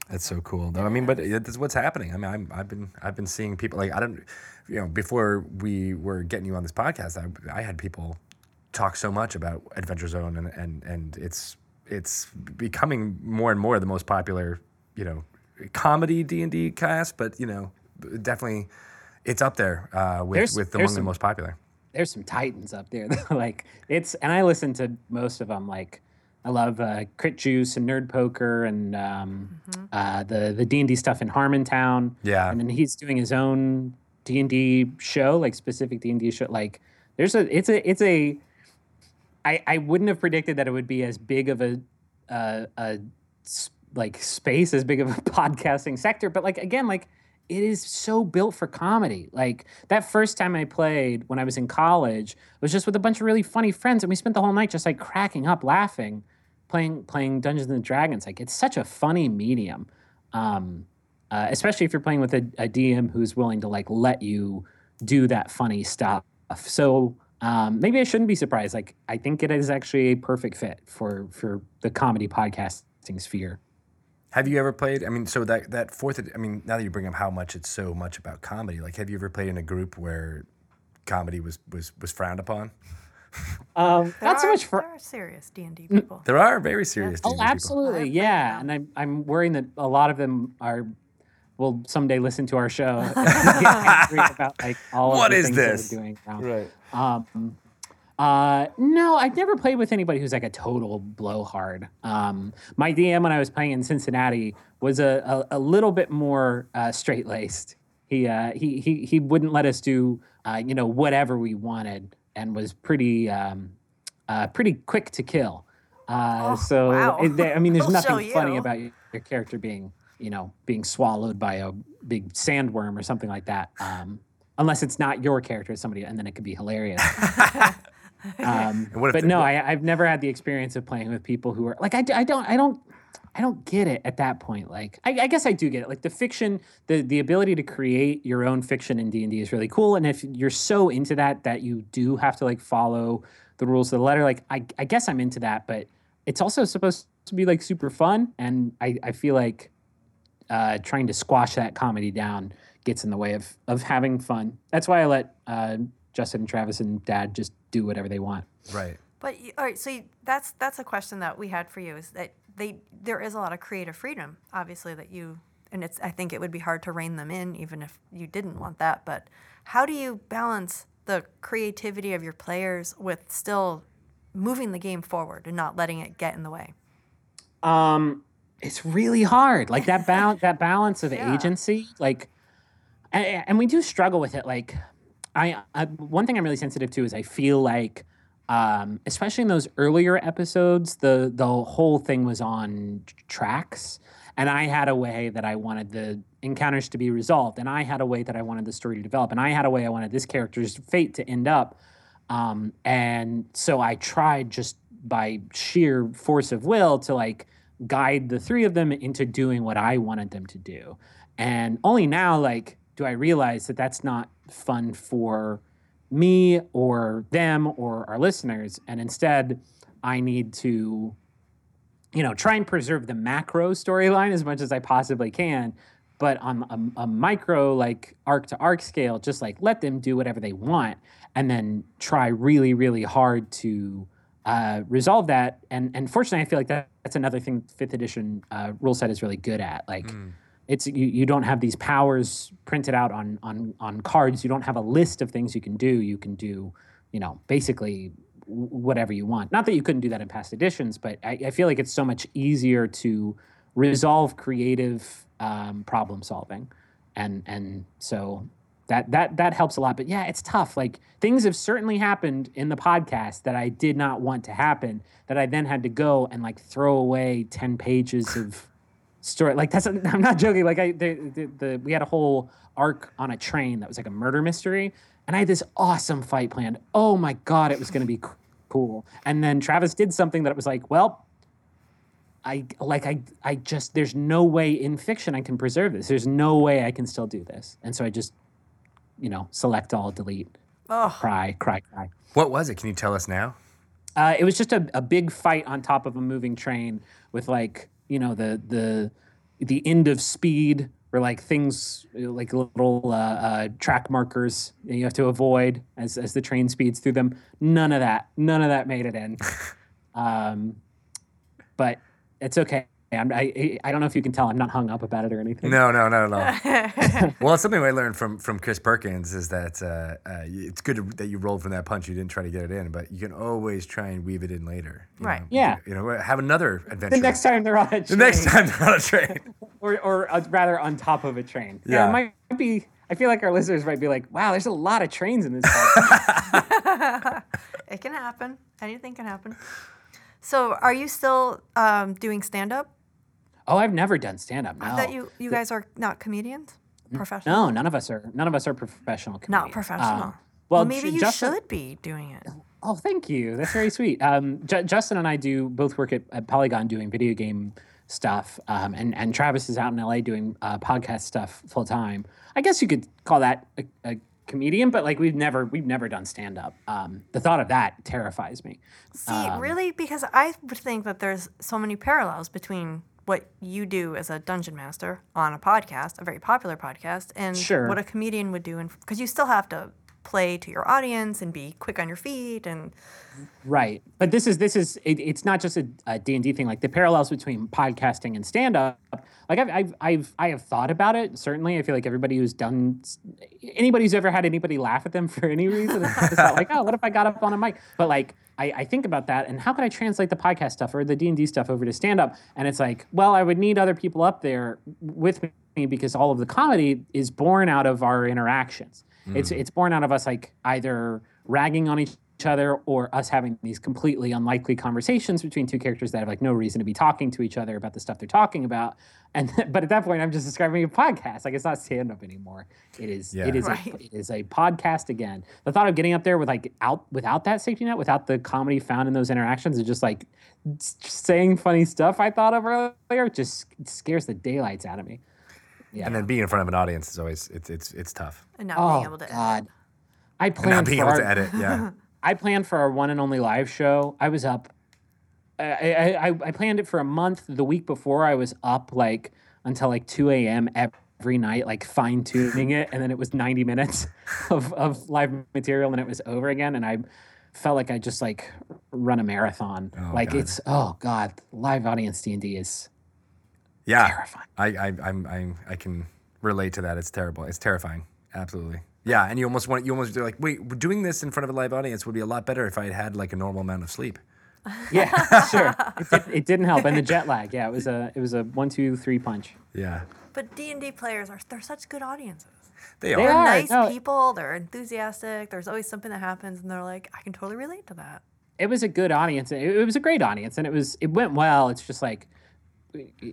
That's so cool, though. I mean, but that's what's happening. I mean, I'm, I've been I've been seeing people like I don't, you know, before we were getting you on this podcast, I, I had people talk so much about Adventure Zone and and and it's it's becoming more and more the most popular, you know, comedy D and D cast. But you know, definitely, it's up there uh, with There's- with there's among the most popular. there's some titans up there. like it's, and I listen to most of them. Like I love uh, Crit Juice and Nerd Poker and um, uh, the the D and D stuff in Harmontown. Yeah. and then he's doing his own D and D show, like specific D and D show. Like there's a, it's a, it's a. I I wouldn't have predicted that it would be as big of a, uh, a s- like space, as big of a podcasting sector. But like again, like it is so built for comedy. Like that first time I played when I was in college it was just with a bunch of really funny friends, and we spent the whole night just like cracking up, laughing, playing playing Dungeons and Dragons. Like it's such a funny medium, um, uh, especially if you're playing with a, a DM who's willing to like let you do that funny stuff. So um, maybe I shouldn't be surprised. Like I think it is actually a perfect fit for for the comedy podcasting sphere. Have you ever played? I mean, so that that fourth. I mean, now that you bring up how much it's so much about comedy, like, have you ever played in a group where comedy was was was frowned upon? Um, There not so much for there are serious D and D people. There are very serious. Oh, D&D people. absolutely, I've yeah. And I'm I'm worrying that a lot of them are will someday listen to our show and get angry about like all What of the is things this? that we're doing. around. Right. Um, uh, no, I've never played with anybody who's like a total blowhard. Um, my DM when I was playing in Cincinnati was a, a, a little bit more uh, straight laced. He, uh, he he he wouldn't let us do uh, you know whatever we wanted and was pretty um, uh, pretty quick to kill. Uh, Oh, so wow. it- I mean, there's nothing funny you. about your, your character being you know being swallowed by a big sandworm or something like that. Um, unless it's not your character, it's somebody, and then it could be hilarious. Um, but no, I, I've never had the experience of playing with people who are like I don't I don't I don't get it at that point. Like I, I guess I do get it. Like the fiction, the the ability to create your own fiction in D and D is really cool. And if you're so into that that you do have to like follow the rules to the letter, like I, I guess I'm into that. But it's also supposed to be like super fun, and I, I feel like uh, trying to squash that comedy down gets in the way of of having fun. That's why I let uh, Justin and Travis and Dad just do whatever they want. Right. But all right, so you, that's that's a question that we had for you is that they there is a lot of creative freedom, obviously that you and it's I think it would be hard to rein them in even if you didn't want that. But how do you balance the creativity of your players with still moving the game forward and not letting it get in the way? Um, it's really hard. Like that balance, that balance of Yeah. agency, like, and, and we do struggle with it. Like, I, I one thing I'm really sensitive to is I feel like, um, especially in those earlier episodes, the the whole thing was on tracks, and I had a way that I wanted the encounters to be resolved, and I had a way that I wanted the story to develop, and I had a way I wanted this character's fate to end up. Um, and so I tried just by sheer force of will to like guide the three of them into doing what I wanted them to do. And only now, like, do I realize that that's not fun for me or them or our listeners. And instead, I need to, you know, try and preserve the macro storyline as much as I possibly can. But on a, a micro, like arc to arc scale, just like let them do whatever they want and then try really, really hard to uh, resolve that. And and fortunately, I feel like that, that's another thing fifth edition uh, rule set is really good at. Like, it's you, you don't have these powers printed out on on on cards. You don't have a list of things you can do. You can do, you know, basically whatever you want. Not that you couldn't do that in past editions, but I, I feel like it's so much easier to resolve creative um, problem solving, and and so that that that helps a lot. But yeah, it's tough. Like things have certainly happened in the podcast that I did not want to happen. That I then had to go and like throw away ten pages of story. Like that's I'm not joking. Like I the, the, the we had a whole arc on a train that was like a murder mystery, and I had this awesome fight planned. Oh my god, it was going to be cool. And then Travis did something that was like, well. I like I I just there's no way in fiction I can preserve this. There's no way I can still do this. And so I just you know, select all, delete, Oh, cry, cry, cry. What was it? Can you tell us now? Uh, it was just a, a big fight on top of a moving train with like you know the the the end of speed or like things like little uh, uh, track markers you have to avoid as as the train speeds through them. None of that. None of that made it in. um, but it's okay. I'm, I I don't know if you can tell. I'm not hung up about it or anything. No, no, no, no. well, it's something I learned from from Chris Perkins is that uh, uh, it's good that you rolled from that punch. You didn't try to get it in, but you can always try and weave it in later. Right. know? Yeah. You know, have another adventure. The next time they're on a train, the next time they're on a train. or or uh, rather on top of a train. Yeah. it might be. I feel like our listeners might be like, "Wow, there's a lot of trains in this." podcast." it can happen. Anything can happen. So, are you still um, doing stand up? Oh, I've never done stand up. No, I thought you you guys are not comedians, professional. no, none of us are. None of us are professional. Comedians. Not professional. Um, well, well, maybe you Justin- should be doing it. Oh, thank you. That's very sweet. Um, Ju- Justin and I do both work at, at Polygon doing video game stuff, um, and and Travis is out in LA doing uh, podcast stuff full time. I guess you could call that a, a comedian, but like we've never we've never done stand up. Um, the thought of that terrifies me. See, really, because I would think that there's so many parallels between what you do as a dungeon master on a podcast, a very popular podcast, and Sure. what a comedian would do, because you still have to play to your audience and be quick on your feet and Right, but this is this is it, it's not just a D and D thing. Like the parallels between podcasting and stand up. Like I've, I've I've I have thought about it. Certainly, I feel like everybody who's done anybody who's ever had anybody laugh at them for any reason, not like oh, what if I got up on a mic? But like I, I think about that and how could I translate the podcast stuff or the D and D stuff over to stand up? And it's like, well, I would need other people up there with me because all of the comedy is born out of our interactions. It's mm. it's born out of us like either ragging on each other or us having these completely unlikely conversations between two characters that have like no reason to be talking to each other about the stuff they're talking about. And but at that point i'm just describing a podcast. Like it's not stand up anymore. It is Yeah. it is Right. a, it is a podcast again. The thought of getting up there with like out without that safety net without the comedy found in those interactions is just like saying funny stuff i thought of earlier just scares the daylights out of me yeah And then being in front of an audience is always it's it's it's tough. and not oh being able to god i And planned not being for able our- to edit. Yeah. I planned for our one and only live show. I was up. I, I, I I planned it for a month. The week before, I was up like until like two a.m. every night, like fine tuning it, and then it was ninety minutes of of live material, and it was over again. And I felt like I just like run a marathon. Oh, like God. it's oh god, live audience D and D is Yeah. terrifying. I, I I'm I'm I can relate to that. It's terrible. It's terrifying. Absolutely. Yeah, and you almost want you almost you're like, wait, doing this in front of a live audience would be a lot better if I had had like a normal amount of sleep. Yeah, sure. It, did, it didn't help, and the jet lag. Yeah, it was a it was a one two three punch. Yeah. But D and D players are they're such good audiences. They They are. They're are, nice no. people. They're enthusiastic. There's always something that happens, and they're like, I can totally relate to that. it was a good audience. It, it was a great audience, and it was it went well. It's just like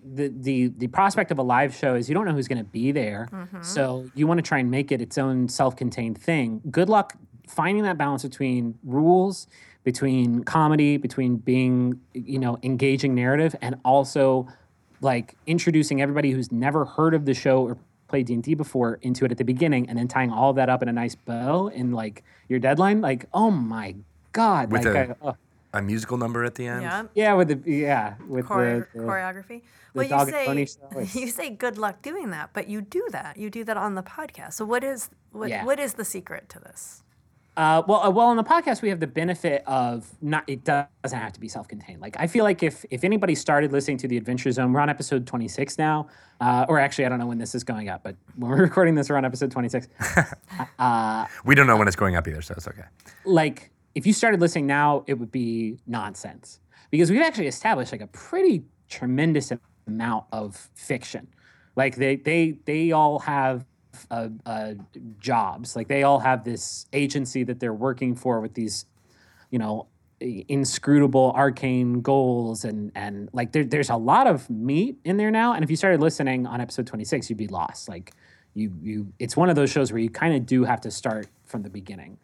the the the prospect of a live show is you don't know who's going to be there, mm-hmm. so you want to try and make it its own self-contained thing. Good luck finding that balance between rules, between comedy, between being you know engaging narrative, and also like introducing everybody who's never heard of the show or played D&D before into it at the beginning and then tying all of that up in a nice bow in like your deadline. Like oh my god With like a- I- oh, A musical number at the end. Yeah. yeah with the yeah with Chore- the, the choreography. Well, you dog and pony say show you say good luck doing that, but you do that. You do that on the podcast. So what is what Yeah. what is the secret to this? Uh, well, uh, well, on the podcast, we have the benefit of not. It doesn't have to be self-contained. Like I feel like if if anybody started listening to the Adventure Zone, we're on episode 26 now, uh, or actually, I don't know when this is going up, but when we're recording this, we're on episode 26. We don't know when it's going up either, so it's okay. like if you started listening now, it would be nonsense because we've actually established like a pretty tremendous amount of fiction. Like they they they all have uh, uh, jobs. Like they all have this agency that they're working for with these, you know, inscrutable arcane goals and and like there, there's a lot of meat in there now. And if you started listening on episode 26, you'd be lost. Like you you it's one of those shows where you kind of do have to start from the beginning.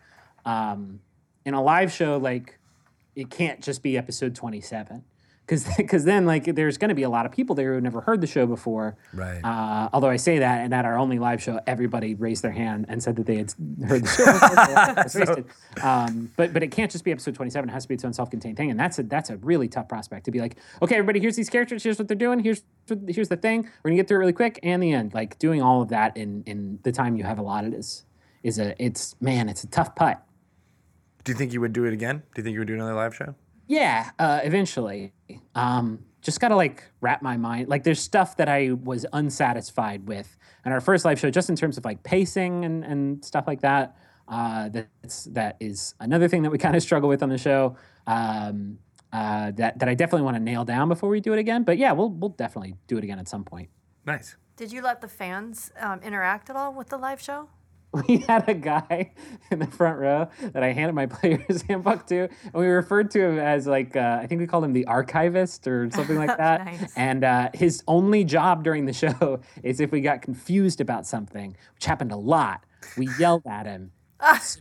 Um, in a live show, like it can't just be episode 27 because because then like there's going to be a lot of people there who have never heard the show before. Right. Uh, although I say that, and at our only live show, everybody raised their hand and said that they had heard the show. before, so um, but but it can't just be episode 27. It has to be its own self-contained thing, and that's a that's a really tough prospect to be like, okay, everybody, here's these characters, here's what they're doing, here's here's the thing. We're gonna get through it really quick, and the end. Like doing all of that in in the time you have allotted is is a it's man, it's a tough putt. Do you think you would do it again? Do you think you would do another live show? Yeah, uh, eventually. Um, just gotta like wrap my mind. Like, there's stuff that I was unsatisfied with in our first live show, just in terms of like pacing and and stuff like that. Uh, that's that is another thing that we kind of struggle with on the show. Um, uh, that that I definitely want to nail down before we do it again. But yeah, we'll we'll definitely do it again at some point. Nice. Did you let the fans um, interact at all with the live show? we had a guy in the front row that I handed my player's handbook to, and we referred to him as like uh, I think we called him the archivist or something like that. Nice. And uh, his only job during the show is if we got confused about something, which happened a lot, we yelled at him,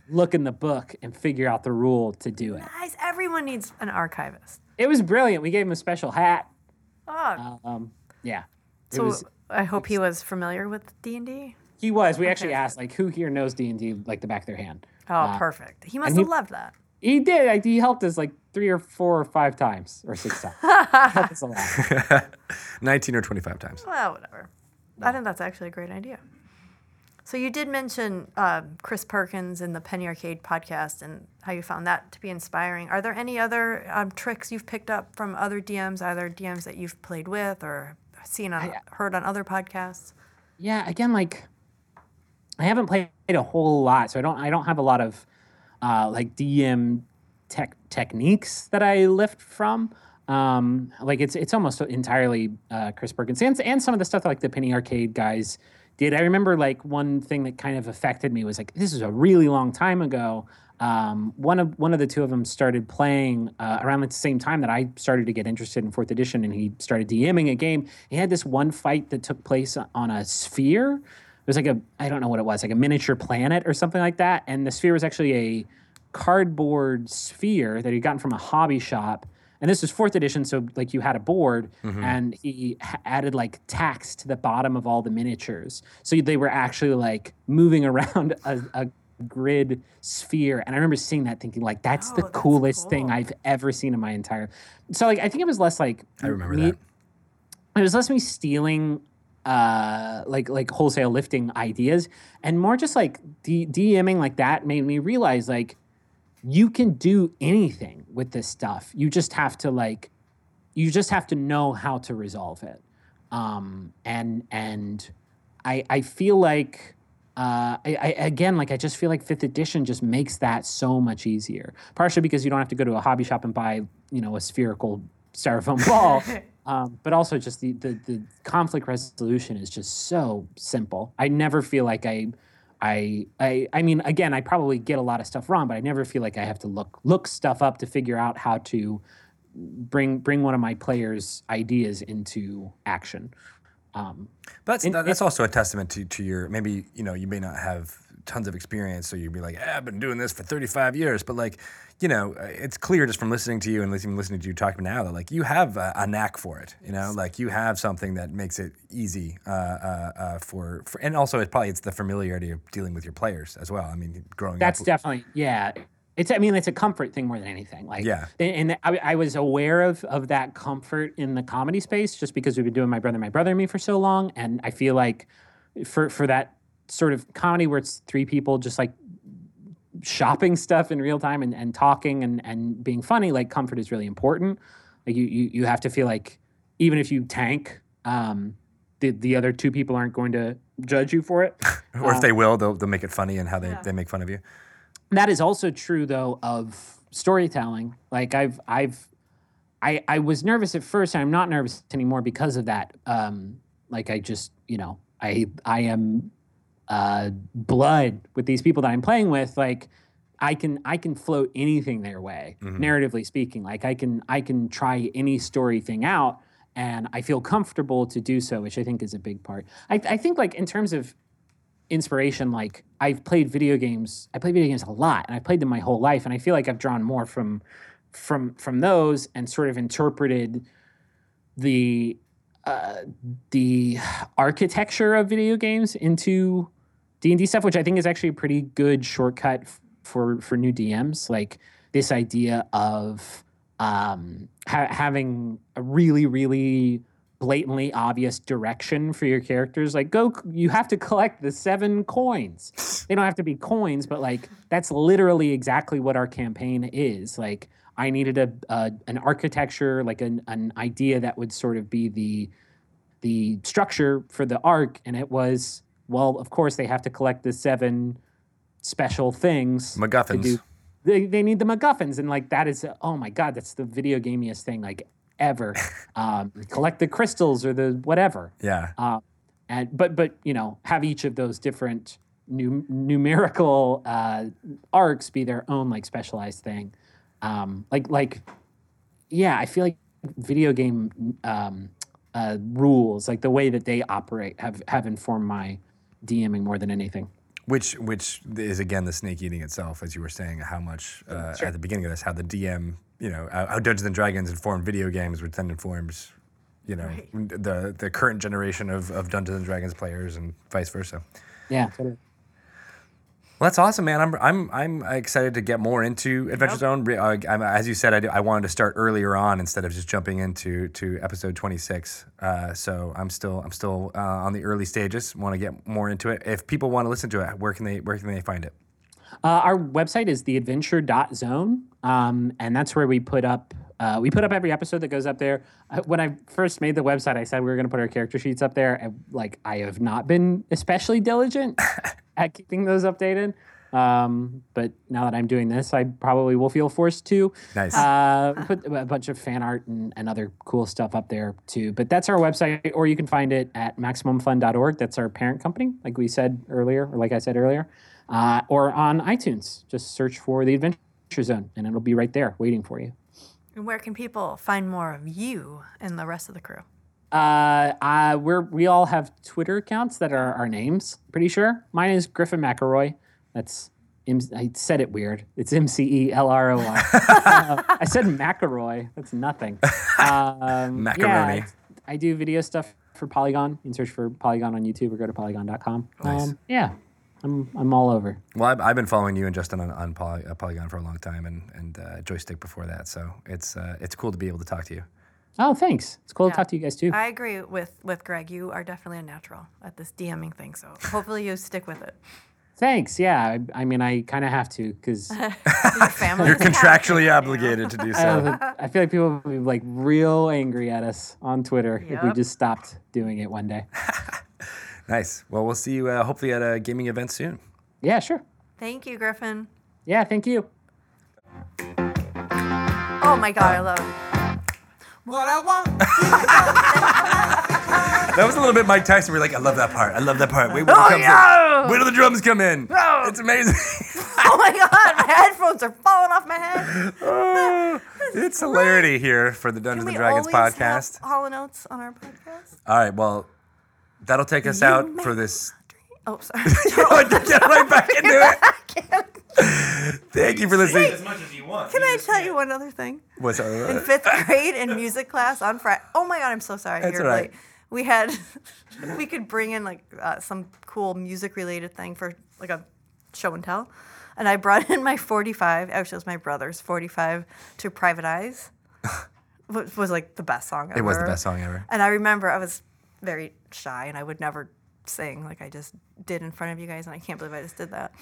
look in the book, and figure out the rule to do it. Guys, everyone needs an archivist. It was brilliant. We gave him a special hat. Ah, Um, yeah. So was- I hope he was familiar with D and D. he was. We actually asked like who here knows D and D like the back of their hand. Oh, perfect. He must have he- loved that. He did. Like, he helped us like three or four or five times or six times. Helped us a lot. 19 or 25 times. Well, whatever. I think that's actually a great idea. So you did mention uh, Chris Perkins in the Penny Arcade podcast and how you found that to be inspiring. Are there any other um, tricks you've picked up from other DMs, either DMs that you've played with or seen on, heard on other podcasts? yeah again like i haven't played a whole lot so i don't i don't have a lot of uh, like dm tech techniques that i lift from um, like it's it's almost entirely uh, chris perkins and, and some of the stuff like the penny arcade guys did i remember like one thing that kind of affected me was like this is a really long time ago um, one of one of the two of them started playing uh, around the same time that I started to get interested in fourth edition, and he started DMing a game. He had this one fight that took place on a sphere. It was like a I don't know what it was, like a miniature planet or something like that. And the sphere was actually a cardboard sphere that he'd gotten from a hobby shop. And this was fourth edition, so like you had a board, mm-hmm. and he ha- added like tacks to the bottom of all the miniatures, so they were actually like moving around a, a grid sphere and i remember seeing that thinking like that's the Oh, that's coolest thing i've ever seen in my entire so like i think it was less like I remember me- that. it was less me stealing uh like like wholesale lifting ideas and more just like D- dming like that made me realize like you can do anything with this stuff you just have to like you just have to know how to resolve it um and and i i feel like uh, I, I again like I just feel like fifth edition just makes that so much easier. Partially because you don't have to go to a hobby shop and buy you know a spherical styrofoam ball, um, but also just the, the the conflict resolution is just so simple. I never feel like I. I, I I mean again I probably get a lot of stuff wrong but I never feel like I have to look look stuff up to figure out how to bring bring one of my players ideas into action. Um, But And that's, that's also a testament to, to your maybe you know you may not have tons of experience, so you'd be like, eh, I've been doing this for 35 years, but like you know, uh, it's clear just from listening to you and listening listening to you talk now that like you have a, a knack for it. You know, like you have something that makes it easy uh, uh, uh, for, for and also it's probably it's the familiarity of dealing with your players as well. I mean, growing That's up. definitely yeah. It's I mean it's a comfort thing more than anything. Like Yeah. and, and I, I was aware of of that comfort in the comedy space just because we've been doing my brother, my brother, and me for so long, and I feel like for for that sort of comedy where it's three people just like shopping stuff in real time and, and talking and, and being funny, like comfort is really important. Like you, you you have to feel like even if you tank, um, the the other two people aren't going to judge you for it. or if they will, they'll, they'll make it funny and how they, they make fun of you. that is also true though of storytelling like i've i've i i was nervous at first and i'm not nervous anymore because of that um like i just you know i i am uh blood with these people that i'm playing with like i can i can float anything their way narratively speaking. Like i can i can try any story thing out and i feel comfortable to do so which i think is a big part. I, I think like in terms of inspiration like i've played video games i play video games a lot and i've played them my whole life and i feel like i've drawn more from from from those and sort of interpreted the uh, the architecture of video games into d&d stuff which i think is actually a pretty good shortcut f- for for new dms like this idea of um, ha- having a really really blatantly obvious direction for your characters. Like go you have to collect the seven coins. They don't have to be coins but like that's literally exactly what our campaign is. Like i needed a, a an architecture like an, an idea that would sort of be the the structure for the arc and it was well of course they have to collect the seven special things MacGuffins. they, they need the MacGuffins, and like that is oh my god, that's the video gamiest thing like ever. um, collect the crystals or the whatever, Yeah. uh, and but but you know have each of those different nu- numerical uh, arcs be their own like specialized thing. Um, like like yeah, I feel like video game um, uh, rules, like the way that they operate, have have informed my DMing more than anything. Which which is again the snake eating itself, as you were saying, how much uh, at the beginning of this, how the DM, you know, how how Dungeons and Dragons informed video games, which then informs, you know the the current generation of, of Dungeons and Dragons players and vice versa. Yeah. Totally. Well, that's awesome, man. I'm I'm I'm excited to get more into Adventure Zone. Re- Uh, I'm, as you said, I, do- I wanted to start earlier on instead of just jumping into to episode 26. Uh, so I'm still I'm still uh, on the early stages. Want to get more into it. If people want to listen to it, where can they where can they find it? Uh, our website is theadventure.zone, um, and that's where we put up uh, we put up every episode that goes up there. Uh, when I first made the website, I said we were going to put our character sheets up there. And, like I have not been especially diligent at keeping those updated. Um, but now that I'm doing this, I probably will feel forced to Nice. uh, put a bunch of fan art and, and other cool stuff up there too. But that's our website, or you can find it at maximumfun.org. That's our parent company, like we said earlier, or like I said earlier, uh, or on iTunes. Just search for the Adventure Zone, and it'll be right there waiting for you. And where can people find more of you and the rest of the crew? Uh, uh, we're we all have Twitter accounts that are our names. Pretty sure mine is Griffin McElroy. That's I said it weird. It's M C E L R O Y. Uh, said McElroy. That's nothing. Um, Macaroni. yeah, I do video stuff for Polygon. You can search for Polygon on YouTube or go to polygon.com. Nice. Um, yeah, I'm I'm all over. Well, I've, I've been following you and Justin on, on Poly, uh, Polygon for a long time, and and uh, Joystiq before that. So it's uh, it's cool to be able to talk to you. Oh, thanks. It's cool Yeah. to talk to you guys too. I agree with with Greg. You are definitely a natural at this DMing thing, so hopefully you stick with it. Thanks. Yeah, I, I mean, I kind of have to because Your family. You're contractually you obligated to do so. don't I feel like people will be like real angry at us on Twitter if we just stopped doing it one day. nice. Well, we'll see you uh, hopefully at a gaming event soon. Yeah, sure. Thank you, Griffin. Yeah, thank you. Oh my god, I love it. What I want. That was a little bit Mike Tyson. We're like, I love that part. I love that part. Wait, when it Oh, comes yeah! in. Wait till the drums come in. No. It's amazing. Oh my god, my headphones are falling off my head. Oh, it's hilarity here for the Dungeons and Dragons always podcast. have Hall and Oates on our podcast? All right, well, that'll take us You out make for this. Oh, sorry. Get right back into it. Thank you for listening. As much as you want. Can I tell you one other thing? What's In uh, fifth grade in music class on Friday. Oh my god, I'm so sorry. That's You're all right. late. We had, we could bring in like uh, some cool music related thing for like a show and tell, and I brought in my 45. Actually, it was my brother's 45 to Private Eyes. was, was like the best song ever. It was the best song ever. And I remember I was very shy and I would never sing like I just did in front of you guys, and I can't believe I just did that.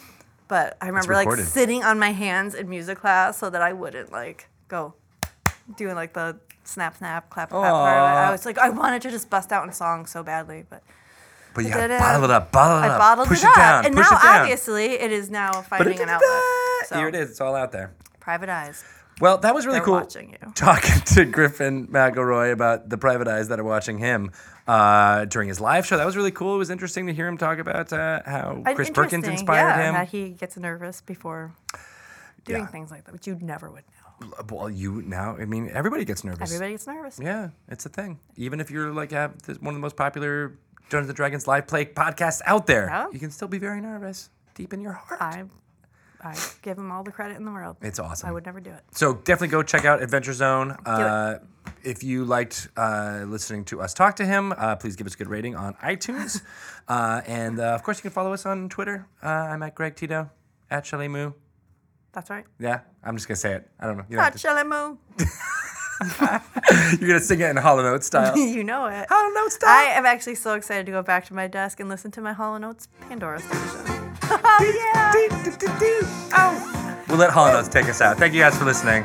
But I remember like sitting on my hands in music class so that I wouldn't like go doing like the snap snap clap clap part. I was like I wanted to just bust out in a song so badly, but But you I gotta bottle it up, bottle it I up, bottled push it it, up, down, and push now it down. obviously it is now finding an outlet. So Here it is. It's all out there. private eyes. Well, that was really They're cool. watching you. Talking to Griffin McElroy about the private eyes that are watching him uh, during his live show. That was really cool. It was interesting to hear him talk about uh, how And Chris Perkins inspired yeah, him. That he gets nervous before doing Yeah. things like that, which you never would know. Well, you now, I mean, everybody gets nervous. Everybody gets nervous. Yeah, it's a thing. Even if you're like have this, one of the most popular Dungeons and Dragons live play podcasts out there, Yeah. you can still be very nervous deep in your heart. I, I give him all the credit in the world. it's awesome. I would never do it. So definitely go check out Adventure Zone. Uh, if you liked uh, listening to us talk to him, uh, please give us a good rating on iTunes. uh, and uh, of course, you can follow us on Twitter. Uh, I'm at Greg Tito, at Shelly Moo. That's right. Yeah, I'm just gonna say it. I don't know. You don't Not Shelly Moo. you're gonna sing it in Hollow Note style. you know it. Hollow Note style. I am actually so excited to go back to my desk and listen to my Hall and Oates Pandora station. oh yeah. We'll let Hall and Oates take us out. Thank you guys for listening.